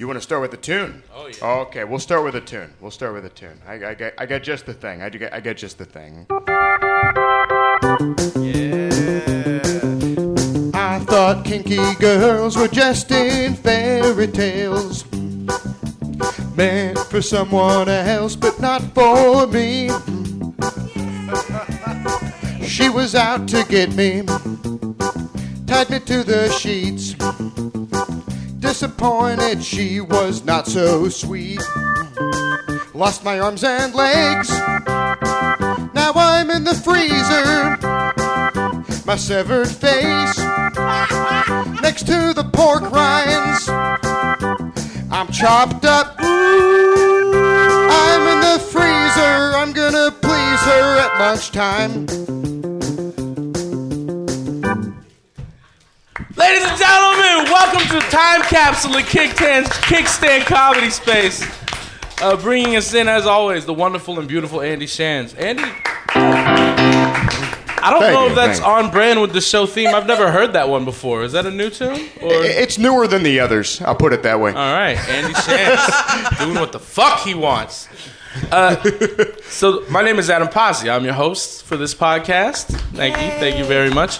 You want to start with a tune? Oh, yeah. Okay, we'll start with a tune. We'll start with a tune. I, I, got, I got just the thing. I, got, I got just the thing. Yeah. I thought kinky girls were just in fairy tales. Meant for someone else, but not for me. She was out to get me, tied me to the sheets. Disappointed she was not so sweet. Lost my arms and legs. Now I'm in the freezer. My severed face next to the pork rinds. I'm chopped up. I'm in the freezer. I'm gonna please her at lunchtime. Ladies and gentlemen, welcome to Time Capsule at Kickstand, Kickstand Comedy Space. Uh, bringing us in, as always, the wonderful and beautiful Andy Schanz. Andy, I don't Thank know you, if that's thank on brand with the show theme. I've never heard that one before. Is that a new tune? Or It's newer than the others. I'll put it that way. all right, Andy Schanz doing what the fuck he wants. Uh, so my name is Adam Pasi. I'm your host for this podcast. Thank you, thank you very much.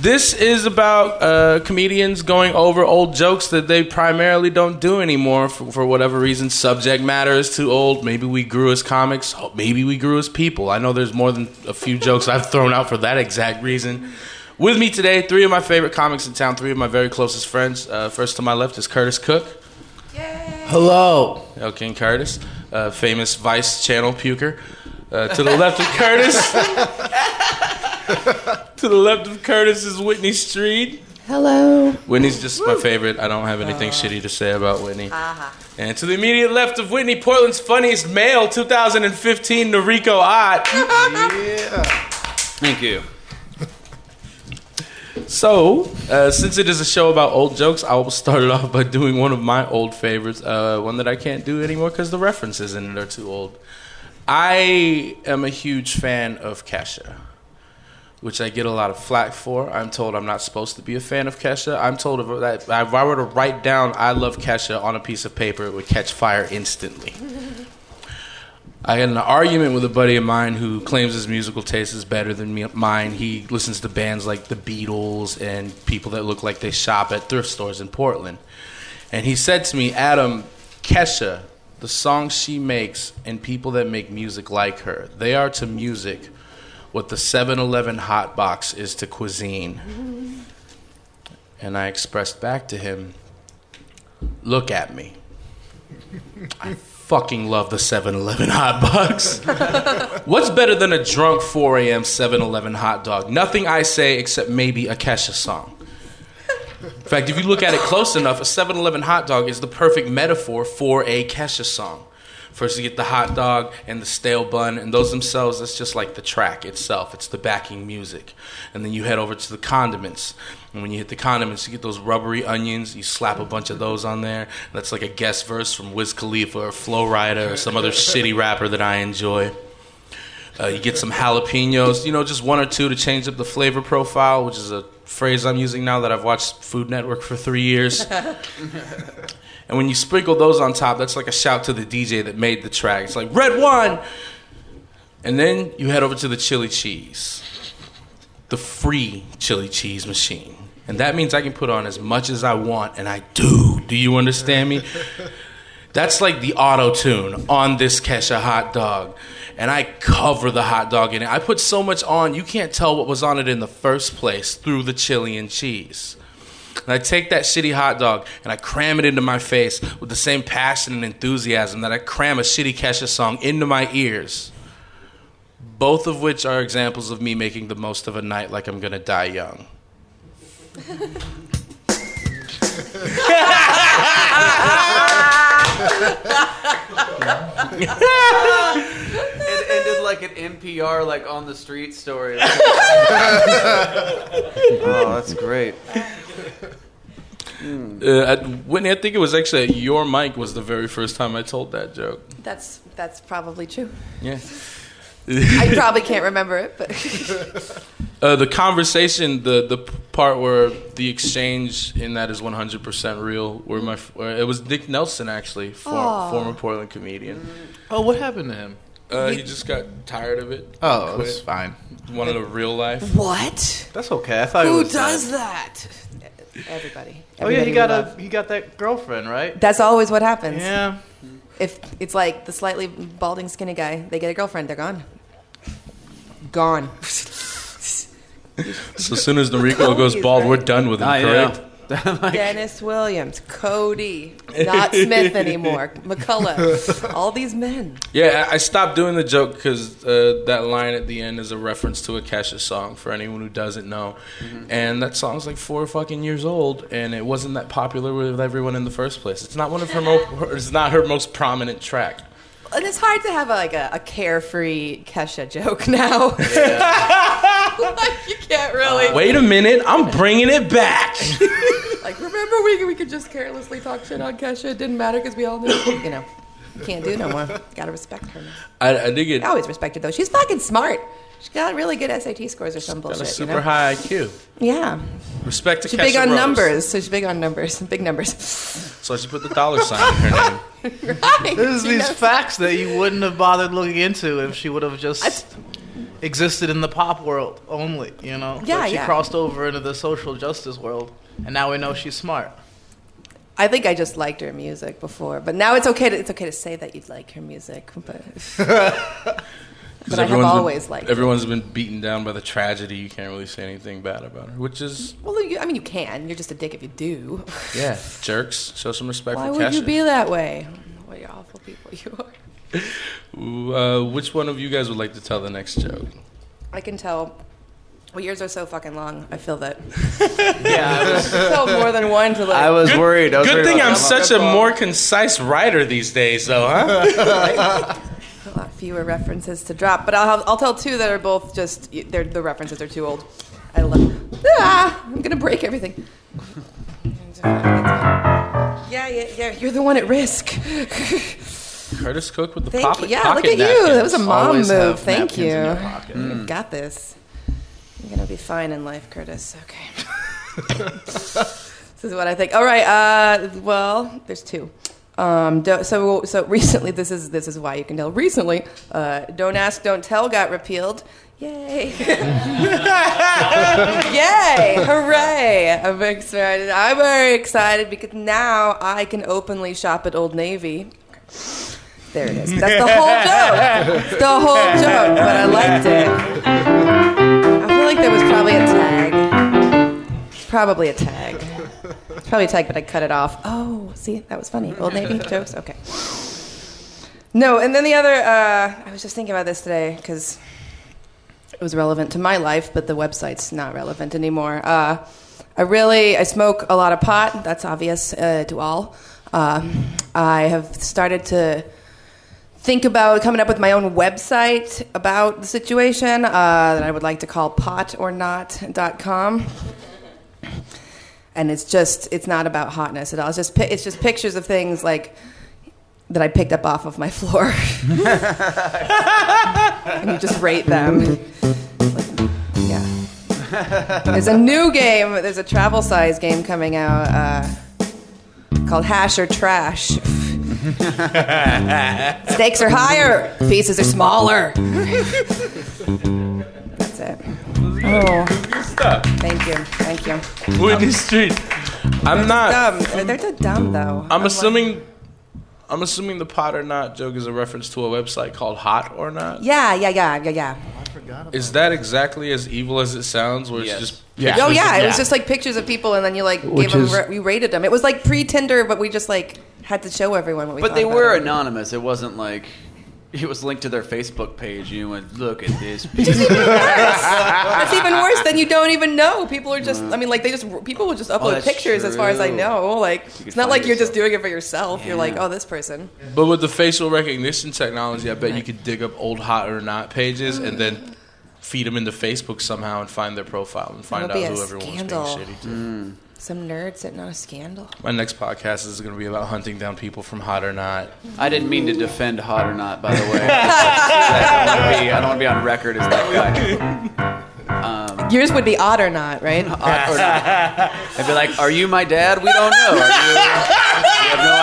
This is about uh, comedians going over old jokes that they primarily don't do anymore for, for whatever reason. Subject matter is too old. Maybe we grew as comics. Maybe we grew as people. I know there's more than a few jokes I've thrown out for that exact reason. With me today, three of my favorite comics in town, three of my very closest friends. Uh, first to my left is Curtis Cook. Yay. Hello. Hail King Curtiz, uh, famous Vice Channel puker. Uh, to the left of Curtis, to the left of Curtis is Whitney Streed. Hello. Whitney's just my favorite. I don't have anything shitty to say about Whitney. And to the immediate left of Whitney, Portland's funniest male, 2015, Nariko Ott. yeah. Thank you. So, uh, since it is a show about old jokes, I will start it off by doing one of my old favorites, uh, one that I can't do anymore because the references in it are too old. I am a huge fan of Kesha, which I get a lot of flack for. I'm told I'm not supposed to be a fan of Kesha. I'm told that if I were to write down "I love Kesha" on a piece of paper, it would catch fire instantly. I had an argument with a buddy of mine who claims his musical taste is better than me, mine. He listens to bands like the Beatles and people that look like they shop at thrift stores in Portland. And he said to me, Adam, Kesha, the songs she makes and people that make music like her, they are to music what the 7 Eleven hot box is to cuisine. And I expressed back to him, look at me. I fucking love the 7-Eleven hot box. What's better than a drunk 4 a.m. 7-Eleven hot dog? Nothing I say except maybe a Kesha song. In fact, if you look at it close enough, a 7-Eleven hot dog is the perfect metaphor for a Kesha song. First, you get the hot dog and the stale bun, and those themselves, that's just like the track itself. It's the backing music. And then you head over to the condiments. And when you hit the condiments, you get those rubbery onions. You slap a bunch of those on there. That's like a guest verse from Wiz Khalifa or Flo Rida or some other shitty rapper that I enjoy. Uh, you get some jalapenos, you know, just one or two to change up the flavor profile, which is a phrase I'm using now that I've watched Food Network for three years. and when you sprinkle those on top, that's like a shout to the DJ that made the track. It's like, RedOne! And then you head over to the chili cheese, the free chili cheese machine. And that means I can put on as much as I want, and I do. Do you understand me? That's like the auto tune on this Kesha hot dog. And I cover the hot dog in it. I put so much on, you can't tell what was on it in the first place through the chili and cheese. And I take that shitty hot dog and I cram it into my face with the same passion and enthusiasm that I cram a shitty Kesha song into my ears. Both of which are examples of me making the most of a night like I'm gonna die young. It ended like an NPR, like on the street story. oh, that's great. Uh, at, Whitney, I think it was actually at your mic was the very first time I told that joke. That's that's probably true. Yeah. I probably can't remember it, but Uh, the conversation, the the part where the exchange in that is 100% real. Where my where it was Nick Nelson actually, for, former Portland comedian. Oh, what happened to him? Uh, he just got tired of it. Oh, quit. that's fine. Wanted a real life. What? That's okay. I thought it Who was does that? Everybody. Oh yeah, he got love. a he got that girlfriend, right? That's always what happens. Yeah. If it's like the slightly balding, skinny guy, they get a girlfriend, they're gone. Gone. So as soon as Nariko goes bald, we're done with him. Ah, correct? yeah. Dennis Williams, Cody, not Smith anymore, McCullough, all these men. Yeah, I I stopped doing the joke because uh, that line at the end is a reference to a Kesha song for anyone who doesn't know, and that song's like four fucking years old, and it wasn't that popular with everyone in the first place. It's not one of her, mo- her it's not her most prominent track. And it's hard to have a, like a, a carefree Kesha joke now. like you can't really. Uh, wait a minute, I'm bringing it back. Like remember we we could just carelessly talk shit on Kesha. It didn't matter because we all knew. You know, can't do no more. Gotta respect her. Now. I, I dig it. I always respected though. She's fucking smart. She got really good SAT scores or some Got a bullshit. super you know? high IQ. Yeah. Respect to She's Kesha big on Rose. numbers. So she's big on numbers. Big numbers. So she put the dollar sign in her name. right. There's She these knows. facts that you wouldn't have bothered looking into if she would have just That's- existed in the pop world only, you know? Yeah, But she yeah. crossed over into the social justice world, and now we know she's smart. I think I just liked her music before, but now it's okay to it's okay to say that you'd like her music. But, 'Cause but I have everyone's been- always liked. her. Everyone's been beaten down by the tragedy. You can't really say anything bad about her, which is Well, you, I mean, you can. You're just a dick if you do. yeah, jerks. Show some respect Why for would Kesha. you be that way? What you awful people you are. Uh, which one of you guys would like to tell the next joke? I can tell. Well, yours are so fucking long. I feel that. Yeah, I was, tell more than one to like. I was worried. I was Good worried thing I'm such a more concise writer these days, though, huh? a lot fewer references to drop, but I'll have, I'll tell two that are both just they're, the references are too old. I love. Ah, I'm gonna break everything. Yeah, yeah, yeah. You're the one at risk. Curtis Cook with the Thank pocket, you. Yeah, pocket look at you. That was a mom Always move. have Thank napkins you. in your pocket. You've got this. You're gonna be fine in life, Curtis. Okay. this is what I think. All right. Uh, well, there's two. Um, so so recently, this is this is why you can tell. Recently, uh, "Don't Ask, Don't Tell" got repealed. Yay! Yay! Hooray! I'm very excited. I'm very excited because now I can openly shop at Old Navy. There it is. That's the whole joke. It's the whole joke, but I liked it. I feel like there was probably a tag. Probably a tag. It's probably a tag, but I cut it off. Oh, see, that was funny. Old Navy jokes? Okay. No, and then the other, uh, I was just thinking about this today because it was relevant to my life, but the website's not relevant anymore. Uh, I really, I smoke a lot of pot. That's obvious uh, to all. Um, I have started to think about coming up with my own website about the situation uh, that I would like to call potornot.com. And it's just, it's not about hotness at all. It's just it's just pictures of things like that I picked up off of my floor. and you just rate them. Like, yeah. There's a new game. There's a travel size game coming out uh, called Hash or Trash. Stakes are higher, pieces are smaller. That's it. Oh, Stop. thank you, thank you. Whitney um, Streed. I'm not. Dumb. They're too dumb though. I'm like- assuming. I'm assuming the pot or not joke is a reference to a website called Hot or Not. Yeah, yeah, yeah, yeah, yeah. Is that exactly as evil as it sounds? Where Yes. it's just Yeah. Oh pictures yeah, of- it was just like pictures of people, and then you like Which gave them, is- ra- we rated them. It was like pre Tinder, but we just like had to show everyone what we. But thought they about were it. anonymous. It wasn't like it was linked to their Facebook page. You went, look at this. piece of-" That's even worse than you don't even know. People are just. I mean, like they just people will just upload Oh, that's pictures. As far as I know, like it's not find like you're just doing it for yourself. You're like, oh, this person. But with the facial recognition technology, I bet you could dig up old hot or not pages and then feed them into Facebook somehow and find their profile and find out who everyone's scandal. being shitty to. Mm. Some nerd sitting on a scandal. My next podcast is going to be about hunting down people from hot or not. I didn't mean to defend hot or not, by the way. I don't want to be. I don't want to be on record as that guy. Um, Yours would be odd or not, right? Odd or not. I'd be like, "Are you my dad? We don't know. Are you, we have no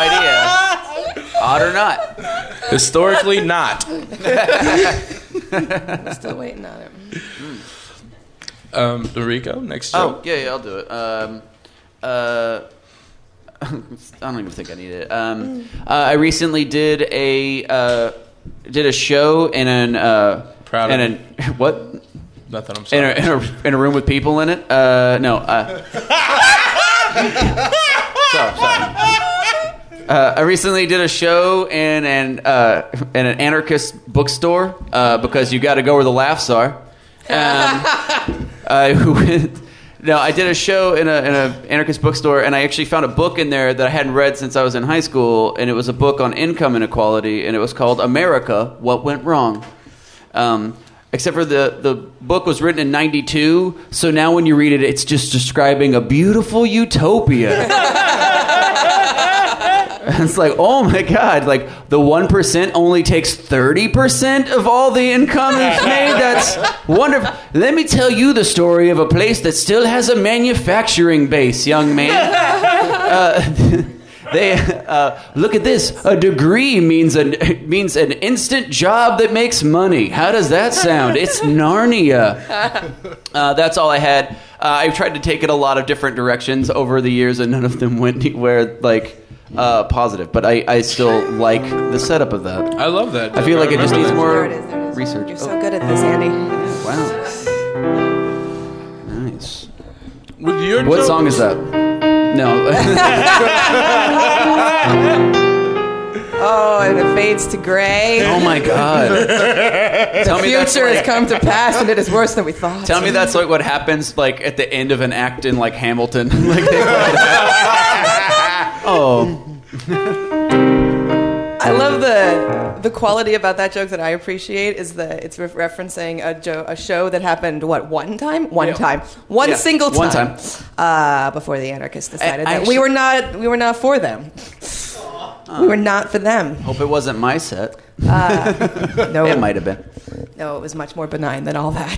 idea. Odd or not? Historically, not. I'm Still waiting on it. Um, Rico, next Oh, yeah, yeah, I'll do it. Um, uh, I don't even think I need it. Um, uh, I recently did a uh, did a show in an uh, Proud in of an what Nothing. I'm in sorry. a, in a in a room with people in it. Uh, no. Uh, sorry, sorry. Uh, I recently did a show in an uh, in an anarchist bookstore uh, because you got to go where the laughs are. Um, I went, no, I did a show in a in a anarchist bookstore, and I actually found a book in there that I hadn't read since I was in high school, and it was a book on income inequality, and it was called America: What Went Wrong. Um, except for the the book was written in '92, so now when you read it, it's just describing a beautiful utopia. And it's like, oh my god, like the one percent only takes thirty percent of all the income it's made. That's wonderful. Let me tell you the story of a place that still has a manufacturing base, young man. Uh, they uh, look at this. A degree means an means an instant job that makes money. How does that sound? It's Narnia. Uh, that's all I had. Uh, I've tried to take it a lot of different directions over the years, and none of them went anywhere like uh, positive. But I, I still like the setup of that. I love that. I feel like it just needs that. more There it is. There it is. research. You're so good at this, Andy. Wow. Nice. With your What joke- song is that? No. Oh, and it fades to gray. oh my god. Tell me that's Future like, has come to pass, and it is worse than we thought. Tell me that's like what happens like at the end of an act in like Hamilton. like they Oh. I love the the quality about that joke that I appreciate is that it's re- referencing a, jo- a show that happened what one time, one time, one Yeah, single time, one time. Uh, before the anarchists decided I that we were not we were not for them. We were not for them. Hope it wasn't my set. No, It might have been. no, it was much more benign than all that.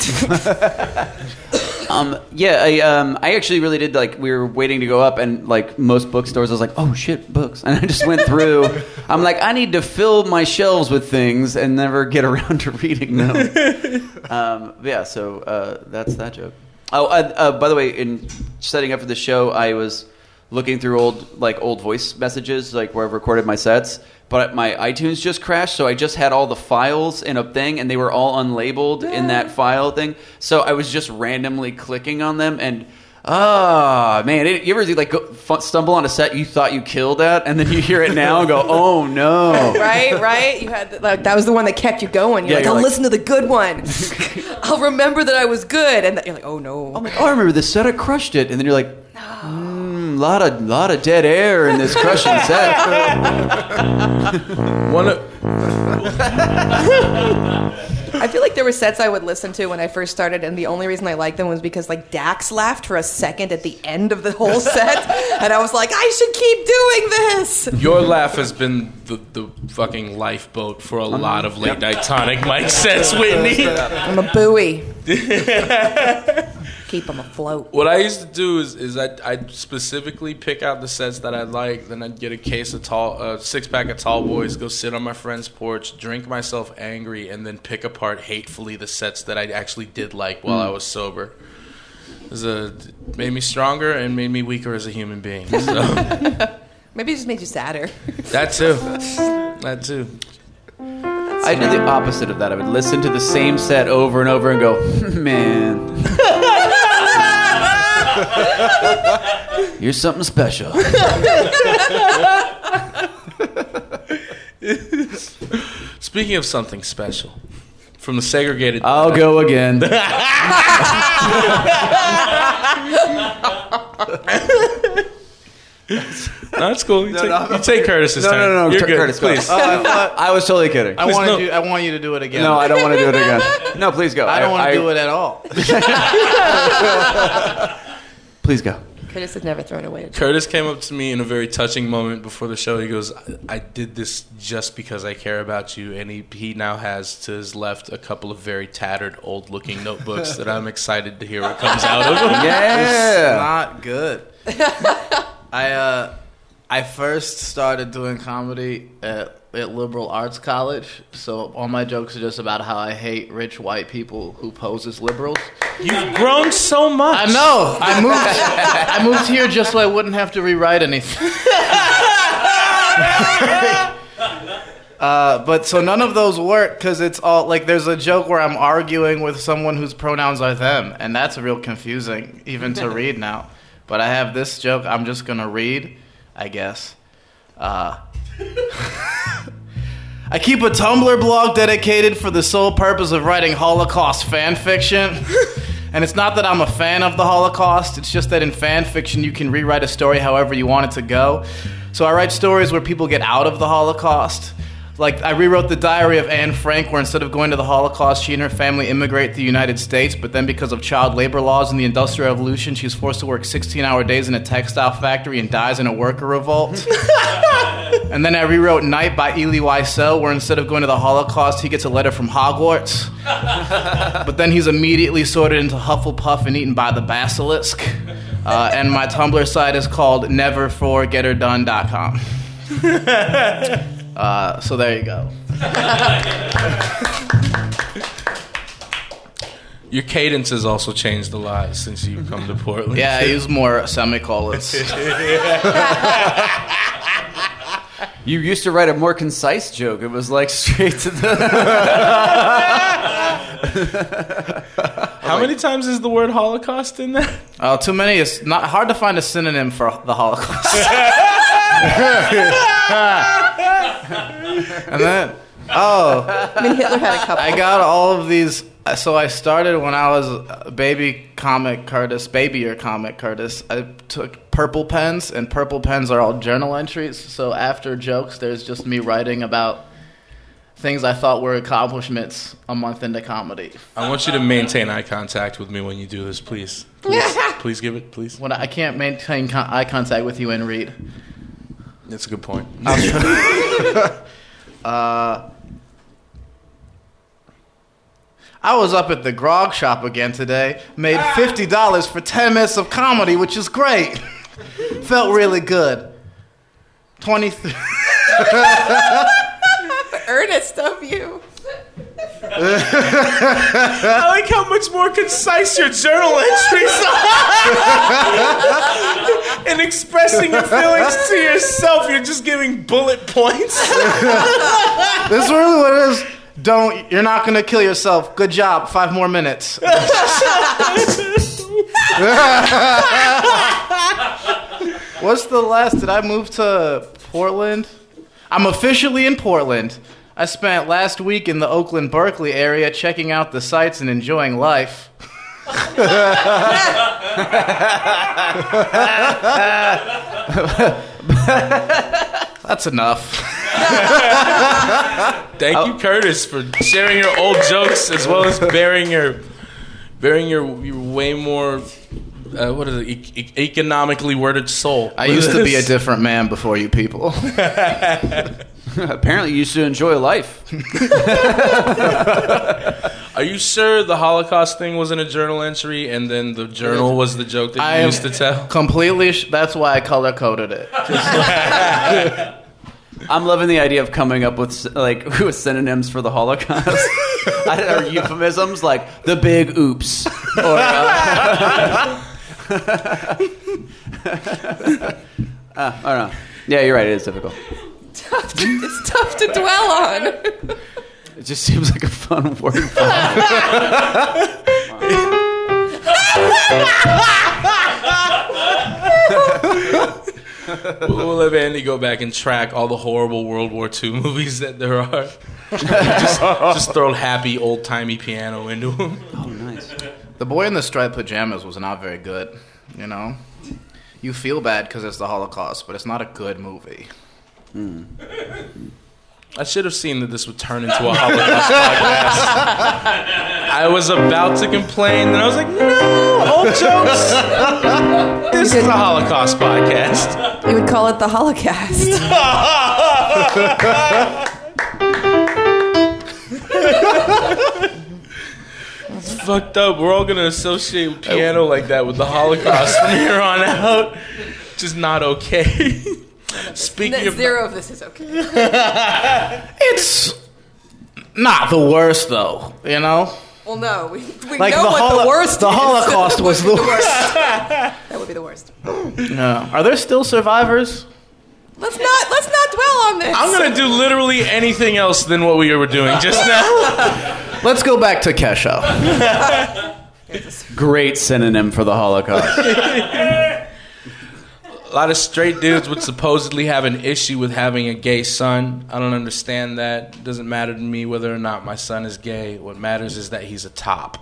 Um, yeah, I, um, I actually really did like we were waiting to go up, and like most bookstores, I was like, oh shit, books, and I just went through. I'm like, I need to fill my shelves with things and never get around to reading them. um, yeah, so uh, that's that joke. Oh, uh, uh, by the way, in setting up for the show, I was looking through old like old voice messages, like where I've recorded my sets. But my iTunes just crashed, so I just had all the files in a thing, and they were all unlabeled in that file thing. So I was just randomly clicking on them, and ah, man, it, you ever like go, f- stumble on a set you thought you killed at, and then you hear it now and go, oh no. right, right. You had the, like that was the one that kept you going. You're Yeah, like, you're I'll like- listen to the good one. I'll remember that I was good, and you're like, oh no. I'm like, oh, I remember this set. I crushed it, and then you're like, mm, lot of lot of dead air in this crushing set. One of, I feel like there were sets I would listen to when I first started, and the only reason I liked them was because like Dax laughed for a second at the end of the whole set, and I was like, I should keep doing this. your laugh has been the, the fucking lifeboat for a lot of late night tonic mic sets, Whitney. I'm a buoy. keep them afloat. What I used to do is, is I I'd specifically pick out the sets that I like, then I'd get a case of tall, uh, six pack of tall boys, go sit on my friend's porch, drink myself angry, and then pick apart hatefully the sets that I actually did like while I was sober. It was a, made me stronger and made me weaker as a human being. So Maybe it just made you sadder. that too, that too. I did the opposite of that. I would listen to the same set over and over and go, man. You're something special. Speaking of something special, from the segregated. I'll go again. no, it's cool. You, take, no, you take Curtis's No, turn. no, no, You're Cur- good. Curtis, go. please. Oh, I, thought- I was totally kidding. I wanted no. you. I want you to do it again. No, I don't want to do it again. No, please go. I don't want to do it at all. Please go. Curtis has never thrown away a joke. Curtis came up to me in a very touching moment before the show. He goes, "I, I did this just because I care about you," and he he now has to his left a couple of very tattered, old-looking notebooks that I'm excited to hear what comes out of them. Yeah. Not good. I uh, I first started doing comedy at, at liberal arts college, so all my jokes are just about how I hate rich white people who pose as liberals. You've grown so much. I know. I moved. I moved here just so I wouldn't have to rewrite anything. Uh, but so none of those work because it's all like there's a joke where I'm arguing with someone whose pronouns are them, and that's real confusing even to read now. But I have this joke I'm just gonna read, I guess. Uh, I keep a Tumblr blog dedicated for the sole purpose of writing Holocaust fan fiction. and it's not that I'm a fan of the Holocaust, it's just that in fan fiction you can rewrite a story however you want it to go. So I write stories where people get out of the Holocaust. Like I rewrote the diary of Anne Frank, where instead of going to the Holocaust, she and her family immigrate to the United States. But then, because of child labor laws in the Industrial Revolution, she's forced to work 16-hour days in a textile factory and dies in a worker revolt. and then I rewrote Night by Elie Wiesel, where instead of going to the Holocaust, he gets a letter from Hogwarts. but then he's immediately sorted into Hufflepuff and eaten by the basilisk. Uh, and my Tumblr site is called neverforgeterdone.com. Uh, so there you go. Your cadence has also changed a lot since you've come to Portland. Yeah, I use more semicolons. You used to write a more concise joke. It was like straight to the. How many times is the word Holocaust in there? Oh, too many. It's not hard to find a synonym for the Holocaust. and then, oh, I mean, Hitler had a couple. I got all of these. So I started when I was a baby comic Curtis, babyer comic Curtis. I took purple pens, and purple pens are all journal entries. So after jokes, there's just me writing about things I thought were accomplishments a month into comedy. I want you to maintain eye contact with me when you do this, please. Please, please give it, please. When I I can't maintain con- eye contact with you and read. That's a good point. Uh, I was up at the grog shop again today. Made fifty dollars for ten minutes of comedy, which is great. Felt really good. Twenty. Th- Earnest of you. I like how much more concise your journal entries are. In expressing your feelings to yourself, you're just giving bullet points. this is really what it is. Don't. You're not gonna kill yourself. Good job. Five more minutes. What's the last? Did I move to Portland? I'm officially in Portland. I spent last week in the Oakland Berkeley area checking out the sights and enjoying life. That's enough. Thank you, Curtis, for sharing your old jokes as well as bearing your bearing your, your way more uh, what is it e- e- economically worded soul. I used to be a different man before you people. Apparently, you used to enjoy life. Are you sure the Holocaust thing wasn't a journal entry and then the journal was the joke that you I am used to tell? completely. Sh- that's why I color coded it. I'm loving the idea of coming up with like with synonyms for the Holocaust I don't or euphemisms like the big oops or uh, uh, I don't know. Yeah, you're right. It is difficult. Tough to, it's tough to dwell on. It just seems like a fun word. For We'll we'll have Andy go back and track all the horrible World War II movies that there are. just, just throw happy old timey piano into them. oh, nice. The boy in the striped pajamas was not very good. You know, you feel bad because it's the Holocaust, but it's not a good movie. Hmm. I should have seen that this would turn into a Holocaust podcast. I was about to complain, and I was like, no, old jokes. This is a Holocaust podcast. You would call it the Holocaust. Fucked up. We're all gonna associate piano like that with the Holocaust from here on out. Just not okay. Speaking of Zero of this is okay. It's not the worst though, you know. Well, no, we, we Like know the, what holo- the worst the is. Holocaust was the worst. That would be the worst. No, Are there still survivors? Let's not let's not dwell on this. I'm gonna do literally anything else than what we were doing just now. Let's go back to Kesha. Great synonym for the Holocaust. A lot of straight dudes would supposedly have an issue with having a gay son. I don't understand that. It doesn't matter to me whether or not my son is gay. What matters is that he's a top.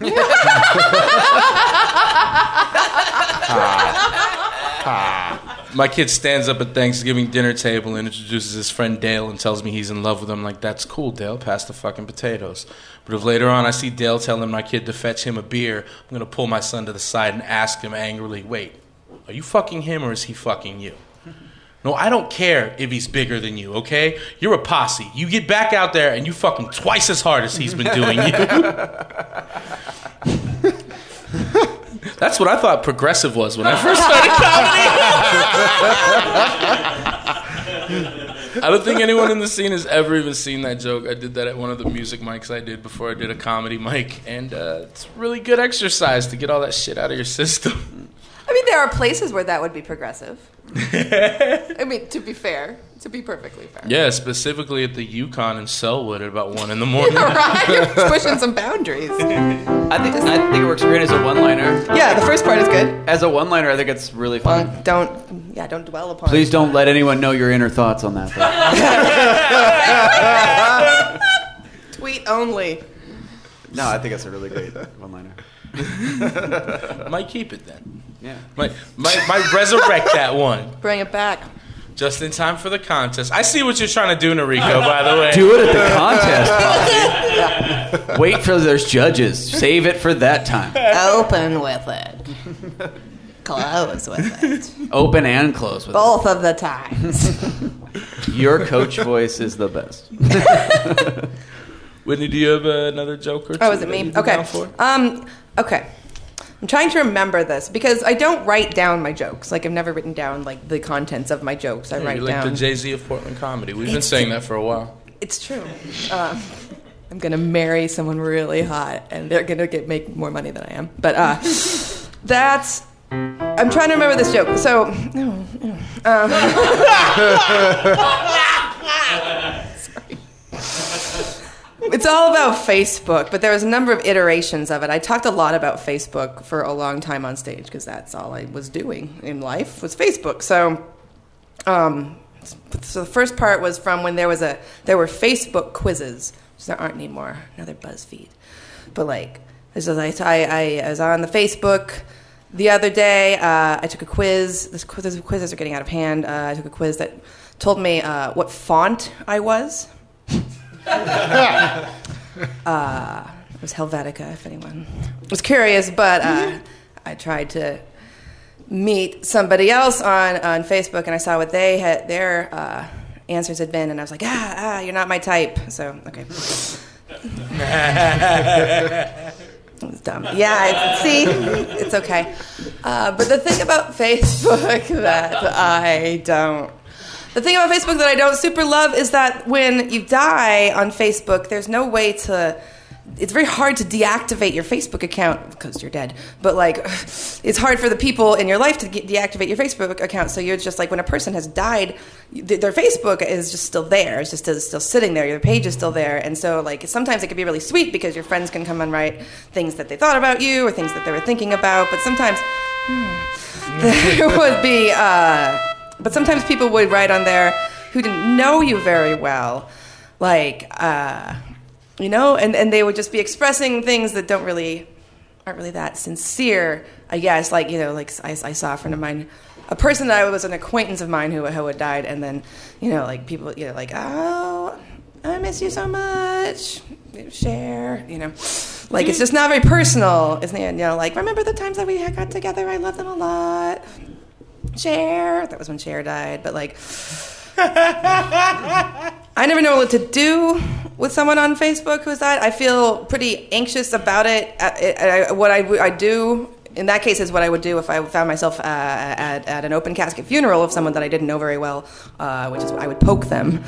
My kid stands up at Thanksgiving dinner table and introduces his friend Dale and tells me he's in love with him. Like, that's cool, Dale. Pass the fucking potatoes. But if later on I see Dale telling my kid to fetch him a beer, I'm going to pull my son to the side and ask him angrily, wait, are you fucking him or is he fucking you? No, I don't care if he's bigger than you, okay? You're a posse. You get back out there and you fucking twice as hard as he's been doing you. That's what I thought progressive was when I first started comedy. I don't think anyone in the scene has ever even seen that joke. I did that at one of the music mics I did before I did a comedy mic, and uh, it's really good exercise to get all that shit out of your system. I mean, there are places where that would be progressive. I mean, to be fair, to be perfectly fair. Yeah, specifically at the Yukon in Sellwood at about one in the morning. right? You're pushing some boundaries. I think I think it works great as a one-liner. Yeah, the first part is good. As a one-liner, I think it's really fun. Well, don't yeah, don't dwell upon. Please it. don't let anyone know your inner thoughts on that. Tweet only. no, I think it's a really great one-liner. might keep it then. Yeah. Might, might, might resurrect that one Bring it back. just in time for the contest. I see what you're trying to do, Nariko. By the way, Do it at the contest. Poppy. Wait for there's judges. Save it for that time. Open with it. Close with it. Open and close with it. Both of the times. Your coach voice is the best. Whitney, do you have uh, another joke or two? Oh, is it me? you'd Okay. Um, okay. I'm trying to remember this because I don't write down my jokes. Like I've never written down like the contents of my jokes. I Yeah, write you're like down. the Jay Z of Portland comedy. We've been saying that for a while. It's true. Um, I'm gonna marry someone really hot, and they're gonna get make more money than I am. But uh, that's. I'm trying to remember this joke. So, um, It's all about Facebook, but there was a number of iterations of it. I talked a lot about Facebook for a long time on stage because that's all I was doing in life was Facebook. So, um, so the first part was from when there was a there were Facebook quizzes, which there aren't anymore. Another BuzzFeed, but like this was I I, I was on the Facebook the other day. Uh, I took a quiz. This quiz, quizzes are getting out of hand. Uh, I took a quiz that told me uh, what font I was. uh, it was Helvetica, if anyone was curious, but uh, I tried to meet somebody else on, on Facebook, and I saw what they had their uh, answers had been, and I was like, ah, ah, you're not my type. So, okay. It's dumb. Yeah, see, it's okay. Uh, but the thing about Facebook that I don't, the thing about Facebook that I don't super love is that when you die on Facebook, there's no way to. It's very hard to deactivate your Facebook account because you're dead. But like, it's hard for the people in your life to deactivate your Facebook account. So you're just like, when a person has died, th- their Facebook is just still there. It's just still, still sitting there. Your page is still there. And so like, sometimes it can be really sweet because your friends can come and write things that they thought about you or things that they were thinking about. But sometimes there would be, uh, but sometimes people would write on there who didn't know you very well, like, uh, you know, and, and they would just be expressing things that don't really, aren't really that sincere, I guess. Like, you know, like I, I saw a friend of mine a person that I was an acquaintance of mine who who had died, and then you know like people you know like oh I miss you so much, share you know. Like it's just not very personal, isn't it? You know, like remember the times that we got together? I love them a lot. Cher. That was when Cher died. But like, I never know what to do with someone on Facebook who's died. I feel pretty anxious about it. I, I, what I, I do in that case is what I would do if I found myself uh, at, at an open casket funeral of someone that I didn't know very well, uh, which is I would poke them.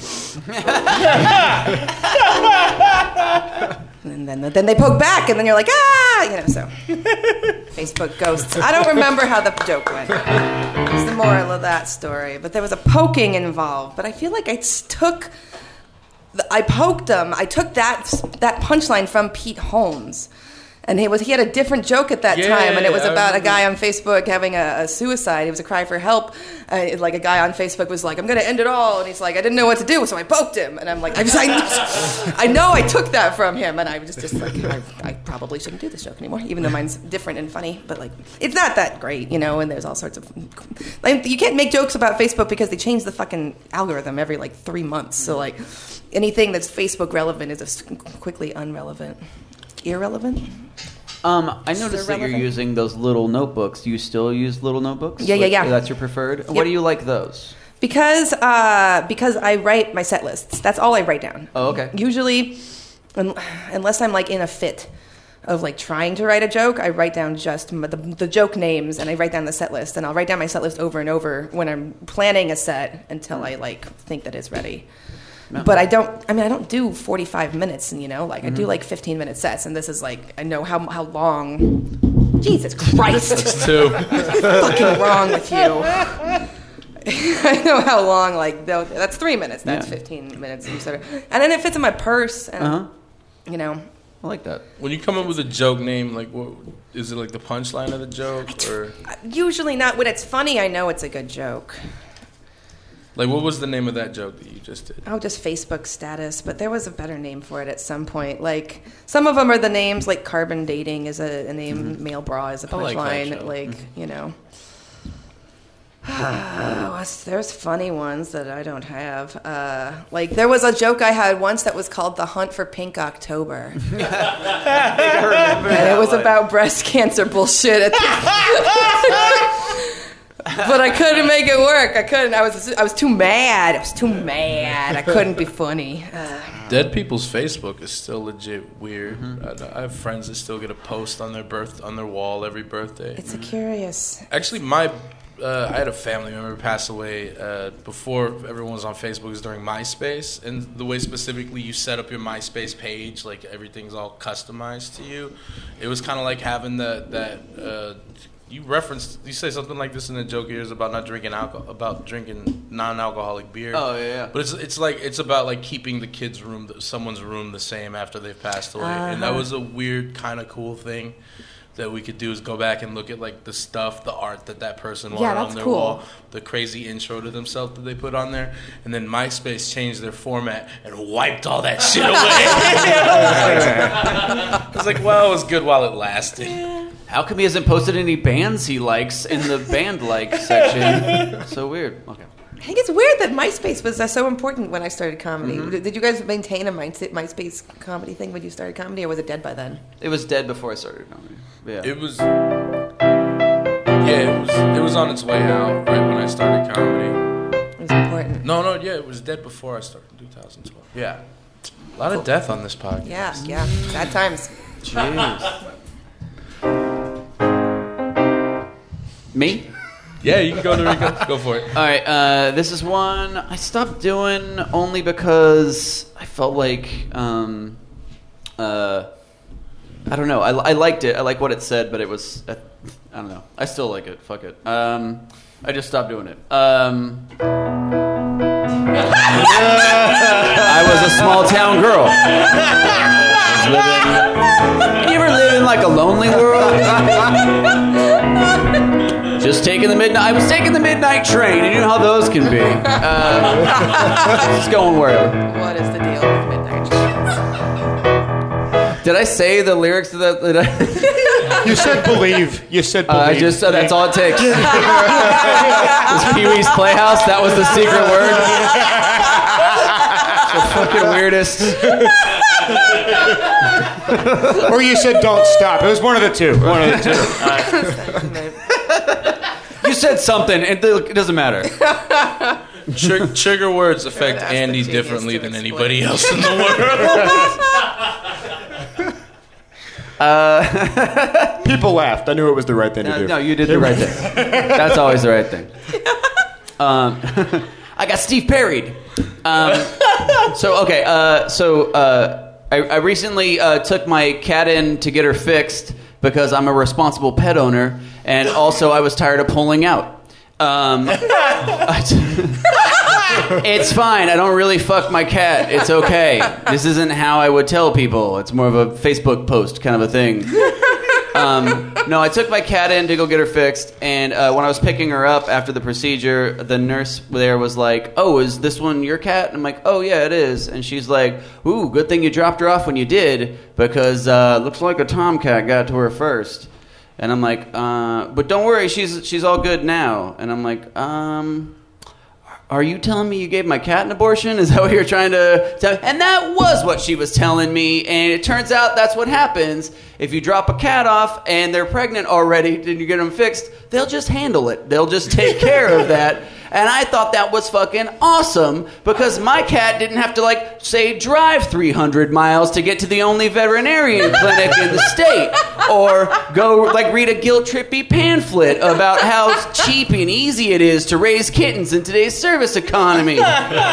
and then then they poke back, and then you're like ah, you know. So Facebook ghosts. I don't remember how the joke went. It's the moral of that story, but there was a poking involved. But I feel like I took. the- I poked him. I took that that punchline from Pete Holmes, and he was he had a different joke at that Yeah, time, and it was about a guy on Facebook having a, a suicide. It was a cry for help. Uh, like a guy on Facebook was like, "I'm going to end it all," and he's like, "I didn't know what to do, so I poked him." And I'm like, I, was, I, I know I took that from him, and I was just, just like, I, I probably shouldn't do this joke anymore, even though mine's different and funny. But like, it's not that great, you know. And there's all sorts of like, you can't make jokes about Facebook because they change the fucking algorithm every like three months. So like, anything that's Facebook relevant is quickly unrelevant, irrelevant. Um, I noticed that you're using those little notebooks. Do you still use little notebooks? Yeah, yeah, yeah. That's your preferred. What do you like those? Because uh, because I write my set lists. That's all I write down. Oh, okay. Usually, unless I'm like in a fit of like trying to write a joke, I write down just the, the joke names and I write down the set list and I'll write down my set list over and over when I'm planning a set until I like think that it's ready. But I don't. I mean, I don't do 45 minutes, and you know, like I do like 15 minute sets, and this is like I know how how long. Jesus Christ! Too. fucking wrong with you? I know how long, like, that's three minutes. That's Yeah. 15 minutes. And, and then it fits in my purse. And, Uh huh. you know, I like that. When you come up with a joke name, like what is it like the punchline of the joke or usually not when it's funny, I know it's a good joke. like what was the name of that joke that you just did? Oh, just Facebook status, but there was a better name for it at some point. Like, some of them are the names, like carbon dating is a, a name, mm-hmm. male bra is a I like that punchline. Like, mm-hmm. you know. What's- There's funny ones that I don't have. Uh, like there was a joke I had once that was called "The Hunt for Pink October," and it was about breast cancer bullshit. but I couldn't make it work. I couldn't. I was I was too mad. I was too mad. I couldn't be funny. Uh, Dead people's Facebook is still legit weird. I, I have friends that still get a post on their birth on their wall every birthday. it's a curious. Actually, my uh, I had a family member pass away uh, before everyone was on Facebook. It was during MySpace, and the way specifically you set up your MySpace page, like everything's all customized to you. It was kind of like having that that. Uh, you referenced, you say something like this in the joke years about not drinking alcohol, about drinking non-alcoholic beer. Oh, yeah, yeah. But it's it's like it's about like keeping the kids' room, someone's room, the same after they've passed away, and that Uh-huh. was a weird kind of cool thing that we could do is go back and look at like the stuff, the art that that person wanted Yeah, on their cool. wall, the crazy intro to themselves that they put on there, and then MySpace changed their format and wiped all that shit away. I was like, well, it was good while it lasted. How come he hasn't posted any bands he likes in the band like section? So weird. Okay. I think it's weird that MySpace was uh, so important when I started comedy. Did did you guys maintain a My- MySpace comedy thing when you started comedy, or was it dead by then? It was dead before I started comedy. Yeah. It was, yeah, it was it was on its way out right when I started comedy. It was important. No, no, yeah, it was dead before I started in 2012. Yeah, a lot of death on this podcast. Yeah, yeah. Sad times. Jeez. Me? Yeah, you can go to Rico. go for it. All right, uh, this is one I stopped doing only because I felt like um, uh, I don't know. I, I liked it. I like what it said, but it was uh, I don't know. I still like it. Fuck it. Um, I just stopped doing it. Um, I was a small town girl. Living- you ever live in like a lonely world? Just taking the midnight. I was taking the midnight train. and You know how those can be. Uh, just going wherever. What is the deal with midnight trains? Did I say the lyrics to that? Did I, You said believe. You said uh, believe. I just said that's all it takes. This Pee Wee's Playhouse. That was the secret word. It's the fucking weirdest. or you said don't stop. It was one of the two. One of the two. You said something. It, it doesn't matter. Tr- trigger words affect ask the Andy genius differently to than explain. anybody else in the world. People laughed. I knew it was the right thing to do. no, you did the right thing. That's always the right thing. Um, I got Steve Perry'd. Um, so okay, uh, so uh, I, I recently uh, took my cat in to get her fixed because I'm a responsible pet owner, and also I was tired of pulling out. Um, it's fine. I don't really fuck my cat. It's okay. This isn't how I would tell people. It's more of a Facebook post kind of a thing. Um, no, I took my cat in to go get her fixed, and uh, when I was picking her up after the procedure, the nurse there was like, "Oh, is this one your cat?" And I'm like, "Oh yeah, it is." And she's like, "Ooh, good thing you dropped her off when you did, because uh, looks like a tomcat got to her first. And I'm like, uh, "But don't worry, she's she's all good now." And I'm like, "Um." Are you telling me you gave my cat an abortion? Is that what you're trying to tell? And that was what she was telling me. And it turns out that's what happens if you drop a cat off and they're pregnant already and you get them fixed. They'll just handle it. They'll just take care of that. And I thought that was fucking awesome because my cat didn't have to like say drive 300 miles to get to the only veterinarian clinic in the state or go like read a guilt trippy pamphlet about how cheap and easy it is to raise kittens in today's service economy.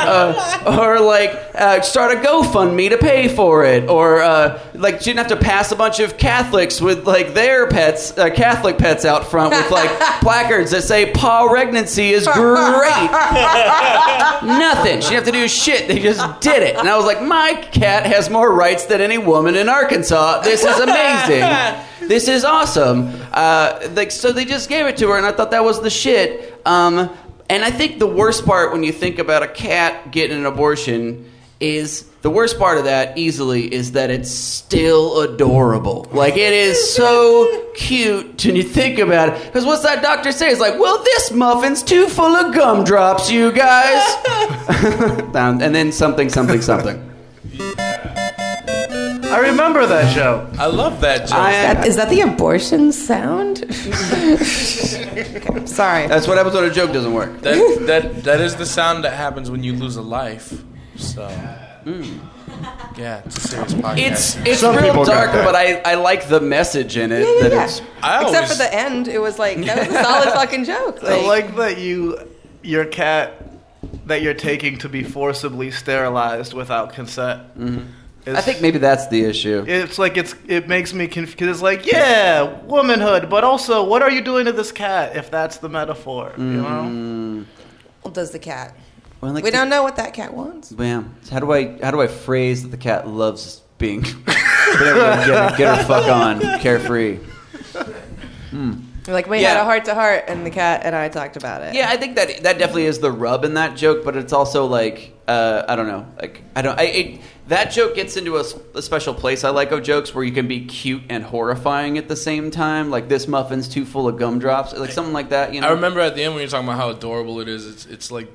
Uh, or like uh, start a GoFundMe to pay for it. Or uh, like she didn't have to pass a bunch of Catholics with like their pets uh, Catholic pets out front with like placards that say paw pregnancy is great Nothing. She didn't have to do shit. They just did it. And I was like, my cat has more rights than any woman in Arkansas. This is amazing. This is awesome. Uh, like, so they just gave it to her, and I thought that was the shit. Um, and I think the worst part when you think about a cat getting an abortion is the worst part of that easily is that it's still adorable. Like it is so cute when you think about it. Because what's that doctor say? It's like, well, this muffin's too full of gumdrops, you guys. And then something, something, something. I remember that show. I love that joke. I, That, is that the abortion sound? Okay, sorry. that's what happens when a joke doesn't work. that, that that is the sound that happens when you lose a life. So, hmm. yeah, it's a serious podcast. It's it's Some real people got dark, that. but I, I like the message in it. Yeah, that yeah. it's I Except always, for the end, it was like that was a solid fucking joke. I Like, like that you, your cat, that you're taking to be forcibly sterilized without consent. Mm-hmm. I think maybe that's the issue. It's like it's it makes me confused. It's like yeah, womanhood, but also what are you doing to this cat? If that's the metaphor, you know. Mm. well, does the cat? Well, like we the- don't know what that cat wants. Yeah. So how do I how do I phrase that the cat loves being being able to get, get her fuck on carefree? You're like we Yeah. had a heart to heart, and the cat and I talked about it. Yeah, I think that that definitely is the rub in that joke, but it's also like uh, I don't know, like I don't. I, it, that joke gets into a special place I like of jokes where you can be cute and horrifying at the same time. Like this muffin's too full of gumdrops, like something like that. You know, I remember at the end when you're talking about how adorable it is. It's it's like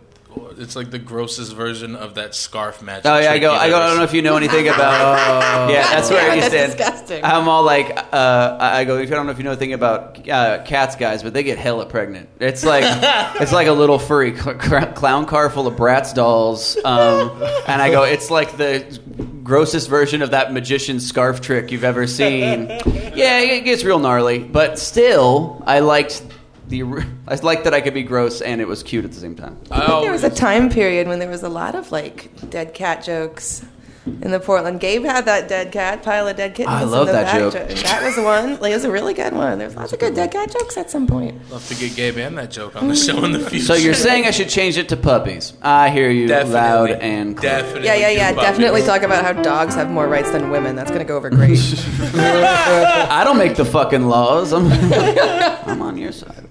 it's like the grossest version of that scarf match. Oh yeah, I go. I go. I don't know if you know anything about. yeah, that's where Yeah, you that's stand. disgusting. I'm all like, uh, I go. If I don't know if you know anything about uh, cats, guys, but they get hella pregnant. It's like it's like a little furry cl- cl- clown car full of Bratz dolls. Um, and I go, it's like the grossest version of that magician scarf trick you've ever seen. Yeah, it gets real gnarly, but still, I liked. The, I liked that I could be gross and it was cute at the same time. I I think there was a time period when there was a lot of like dead cat jokes in the Portland. Gabe had that dead cat pile of dead kittens. I in love the that back joke. jo- that was the one. Like, it was a really good one. There's lots of good dead cat jokes at some point. love to get Gabe and that joke on the show in the future. So you're saying I should change it to puppies? I hear you Definitely. loud and clear. Definitely. Yeah, yeah, do yeah. puppies. Definitely talk about how dogs have more rights than women. That's gonna go over great. I don't make the fucking laws. I'm, I'm on your side.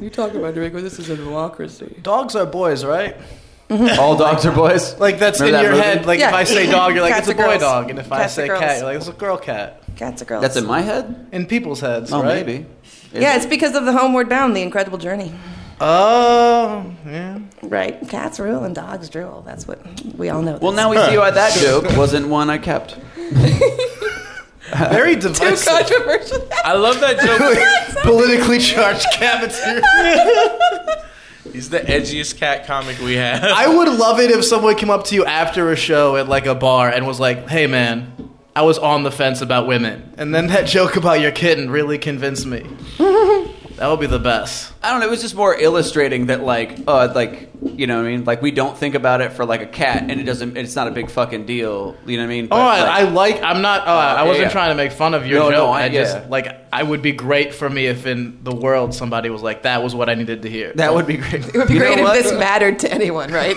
you talk about Draco. This is a democracy. Dogs are boys, right? Mm-hmm. All dogs are boys. Like that's Remember in that your movie? head. Like Yeah. if I say dog, you're like Cats it's a are boy girls. dog, and if I Cats are say girls. cat, you're like it's a girl cat. Cats are girls. That's in my head. In people's heads, Oh, right? maybe. Is Yeah, it? it's because of the Homeward Bound, the incredible journey. Oh, yeah. Right? Cats rule and dogs drool. That's what we all know. Well, this. now we see why that joke wasn't one I kept. Very too divisive. controversial. I love that joke. Politically charged cat material. He's the edgiest cat comic we have. I would love it if someone came up to you after a show at like a bar and was like, "Hey, man, I was on the fence about women," and then that joke about your kitten really convinced me. that would be the best. I don't know. It was just more illustrating that, like, uh, like you know what I mean. Like we don't think about it for like a cat, and it doesn't. It's not a big fucking deal. You know what I mean? Oh, But, I, like, I like. I'm not. Uh, I wasn't yeah. trying to make fun of your No, joke. no, I, I- just yeah. like. I would be great for me if in the world somebody was like, "That was what I needed to hear." that would be great. It would be You great if what? this mattered to anyone, right?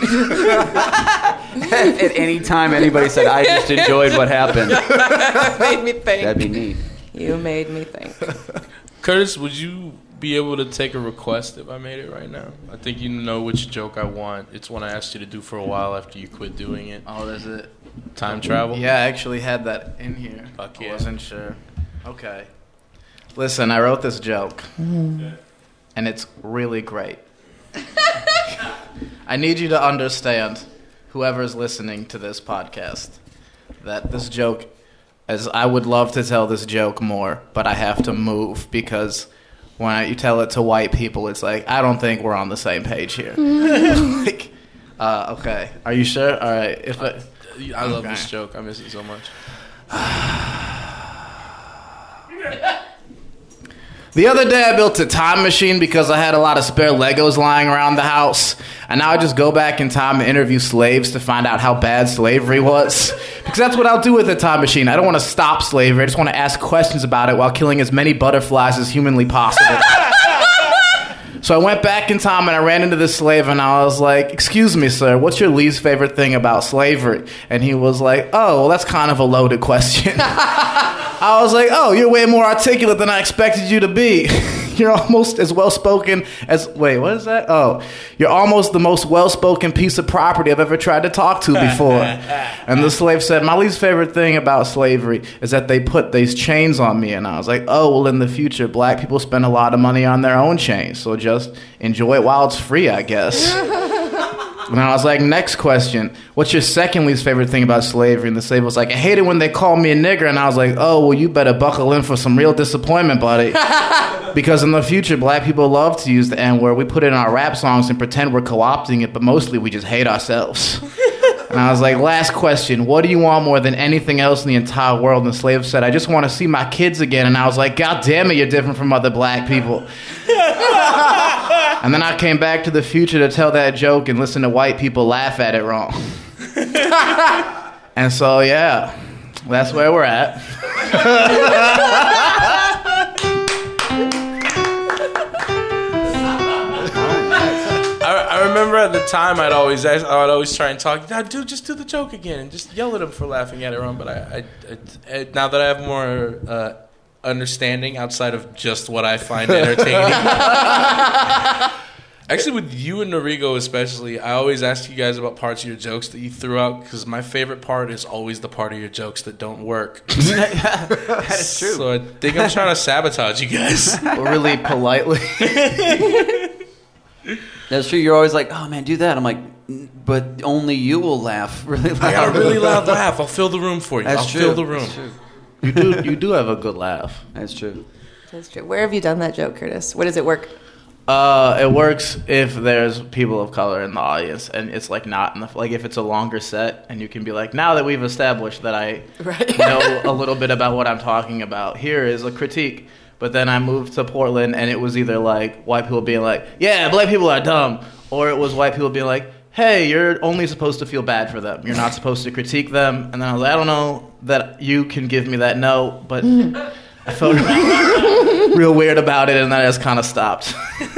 At any time anybody said, "I just enjoyed what happened," made me think. that'd be neat. You made me think. Curtis, would you be able to take a request if I made it right now? I think you know which joke I want. It's one I asked you to do for a while after you quit doing it. Oh, is it? Time travel. Yeah, I actually had that in here. Fuck I yeah. wasn't sure. Okay. Listen, I wrote this joke, mm. and it's really great. I need you to understand, whoever's listening to this podcast, that this joke, as I would love to tell this joke more, but I have to move because when I, you tell it to white people, it's like I don't think we're on the same page here. like, uh, okay, are you sure? All right, if I, I love Okay. this joke. I miss it so much. The other day, I built a time machine because I had a lot of spare Legos lying around the house. And now I just go back in time and interview slaves to find out how bad slavery was. Because that's what I'll do with a time machine. I don't want to stop slavery, I just want to ask questions about it while killing as many butterflies as humanly possible. So I went back in time and I ran into this slave and I was like, "Excuse me, sir, what's your least favorite thing about slavery?" And he was like, "Oh, well, that's kind of a loaded question." I was like, "Oh, you're way more articulate than I expected you to be. you're almost as well spoken as wait, what is that? Oh, you're almost the most well spoken piece of property I've ever tried to talk to before." and the slave said, "My least favorite thing about slavery is that they put these chains on me." And I was like, "Oh, well, in the future, black people spend a lot of money on their own chains, so just enjoy it while it's free, I guess." And I was like, next question. What's your second least favorite thing about slavery? And the slave was like, I hate it when they call me a nigger. And I was like, oh, well, you better buckle in for some real disappointment, buddy. because in the future, black people love to use the N word. We put it in our rap songs and pretend we're co opting it, but mostly we just hate ourselves. and I was like, last question. What do you want more than anything else in the entire world? And the slave said, I just want to see my kids again. And I was like, God damn it, you're different from other black people. And then I came back to the future to tell that joke and listen to white people laugh at it wrong. and so, yeah, that's where we're at. I, I remember at the time I'd always ask, I'd always try and talk. "Nah, dude, just do the joke again and just yell at him for laughing at it wrong. But I, I, I, I now that I have more uh, understanding outside of just what I find entertaining. Actually, with you and Nariko especially, I always ask you guys about parts of your jokes that you threw out because my favorite part is always the part of your jokes that don't work. That is true. So I think I'm trying to sabotage you guys. Really politely. That's true. You're always like, "Oh man, do that." I'm like, "But only you will laugh really loud." I got a really loud laugh. I'll fill the room for you. That's I'll true. fill the room. That's true. You do, you do have a good laugh. That's true. That's true. Where have you done that joke, Curtis? What does it work? Uh, it works if there's people of color in the audience, and it's like not in the like if it's a longer set, and you can be like, now that we've established that I Right. know a little bit about what I'm talking about, here is a critique. But then I moved to Portland, and it was either like white people being like, yeah, black people are dumb, or it was white people being like, hey, you're only supposed to feel bad for them. You're not supposed to critique them. And then I was like, I don't know that you can give me that note, but I felt real weird about it, and then I just kind of stopped.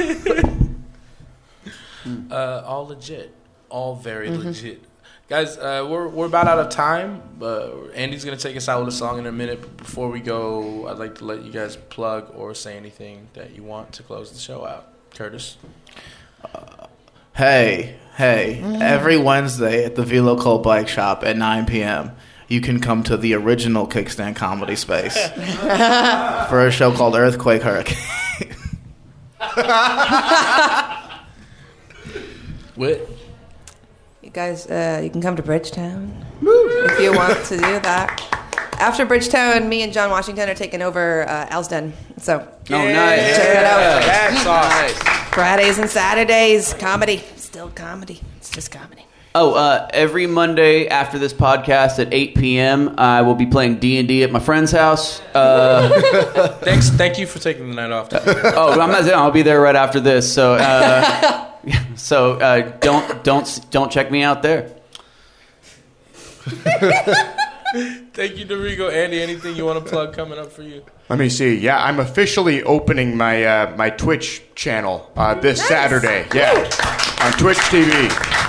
Uh, all legit, all very legit, guys. Uh, we're we're about out of time. Uh, Andy's gonna take us out with a song in a minute. But before we go, I'd like to let you guys plug or say anything that you want to close the show out. Curtis, Hey, hey, every Wednesday at the Velo Cult Bike Shop at 9 p.m., you can come to the original Kickstand Comedy Space for a show called Earthquake Hurricane. What? You guys, uh, you can come to Bridgetown if you want to do that. After Bridgetown, me and John Washington are taking over uh, Elsden. So Oh, nice. Check it out. That's awesome. Fridays and Saturdays, comedy. Still comedy. It's just comedy. Oh, uh, every Monday after this podcast at 8 p.m., I will be playing D and D at my friend's house. Uh, Thanks. Thank you for taking the night off. oh, I'm not. I'll be there right after this. So, uh, so uh, don't don't don't check me out there. Thank you, Nariko. Andy, anything you want to plug coming up for you? Let me see. Yeah, I'm officially opening my uh, my Twitch channel uh, this Saturday. Yeah, on Twitch TV.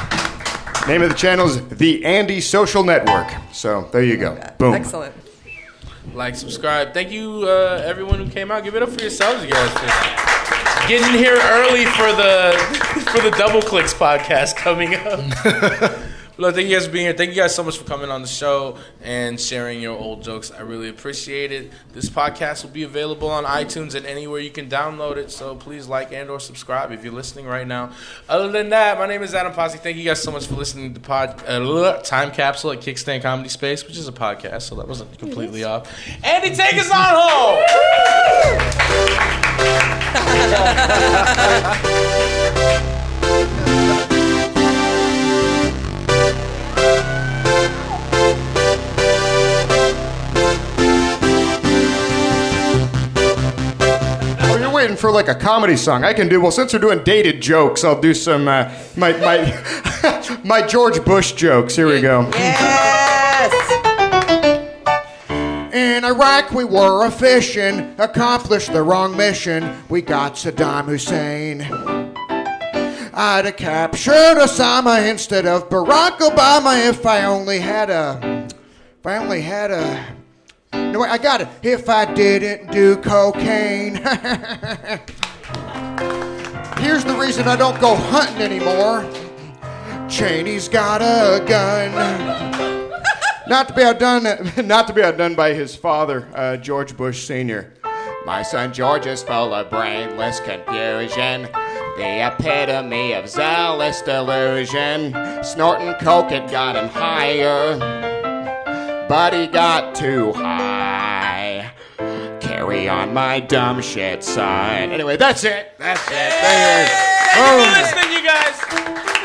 Name of the channel is the Andy Social Network. So there you go. Boom. Excellent. Like, subscribe. Thank you, uh, everyone who came out. Give it up for yourselves, you guys. for Getting here early for the for the Double Clicks podcast coming up. Well, thank you guys for being here. Thank you guys so much for coming on the show and sharing your old jokes. I really appreciate it. This podcast will be available on iTunes and anywhere you can download it. So please like and or subscribe if you're listening right now. Other than that, my name is Adam Pasi. Thank you guys so much for listening to the pod uh, Time Capsule at Kickstand Comedy Space, which is a podcast, so that wasn't completely off. Andy, take us on home. for like a comedy song. I can do well since we're doing dated jokes. I'll do some uh, my my my George Bush jokes. Here we go. Yes. In Iraq, we were a fishing, accomplished the wrong mission. We got Saddam Hussein. I'd have captured Osama instead of Barack Obama if I only had a. If I only had a. No, wait, I got it. If I didn't do cocaine. Here's the reason I don't go hunting anymore. Cheney's got a gun. Not to be outdone, not to be outdone by his father, uh, George Bush Sr. My son George is full of brainless confusion, the epitome of zealous delusion. Snorting coke it got him higher, but got too high. Carry on, my dumb shit, son. Anyway, that's it. That's it. Thank you for listening, you guys.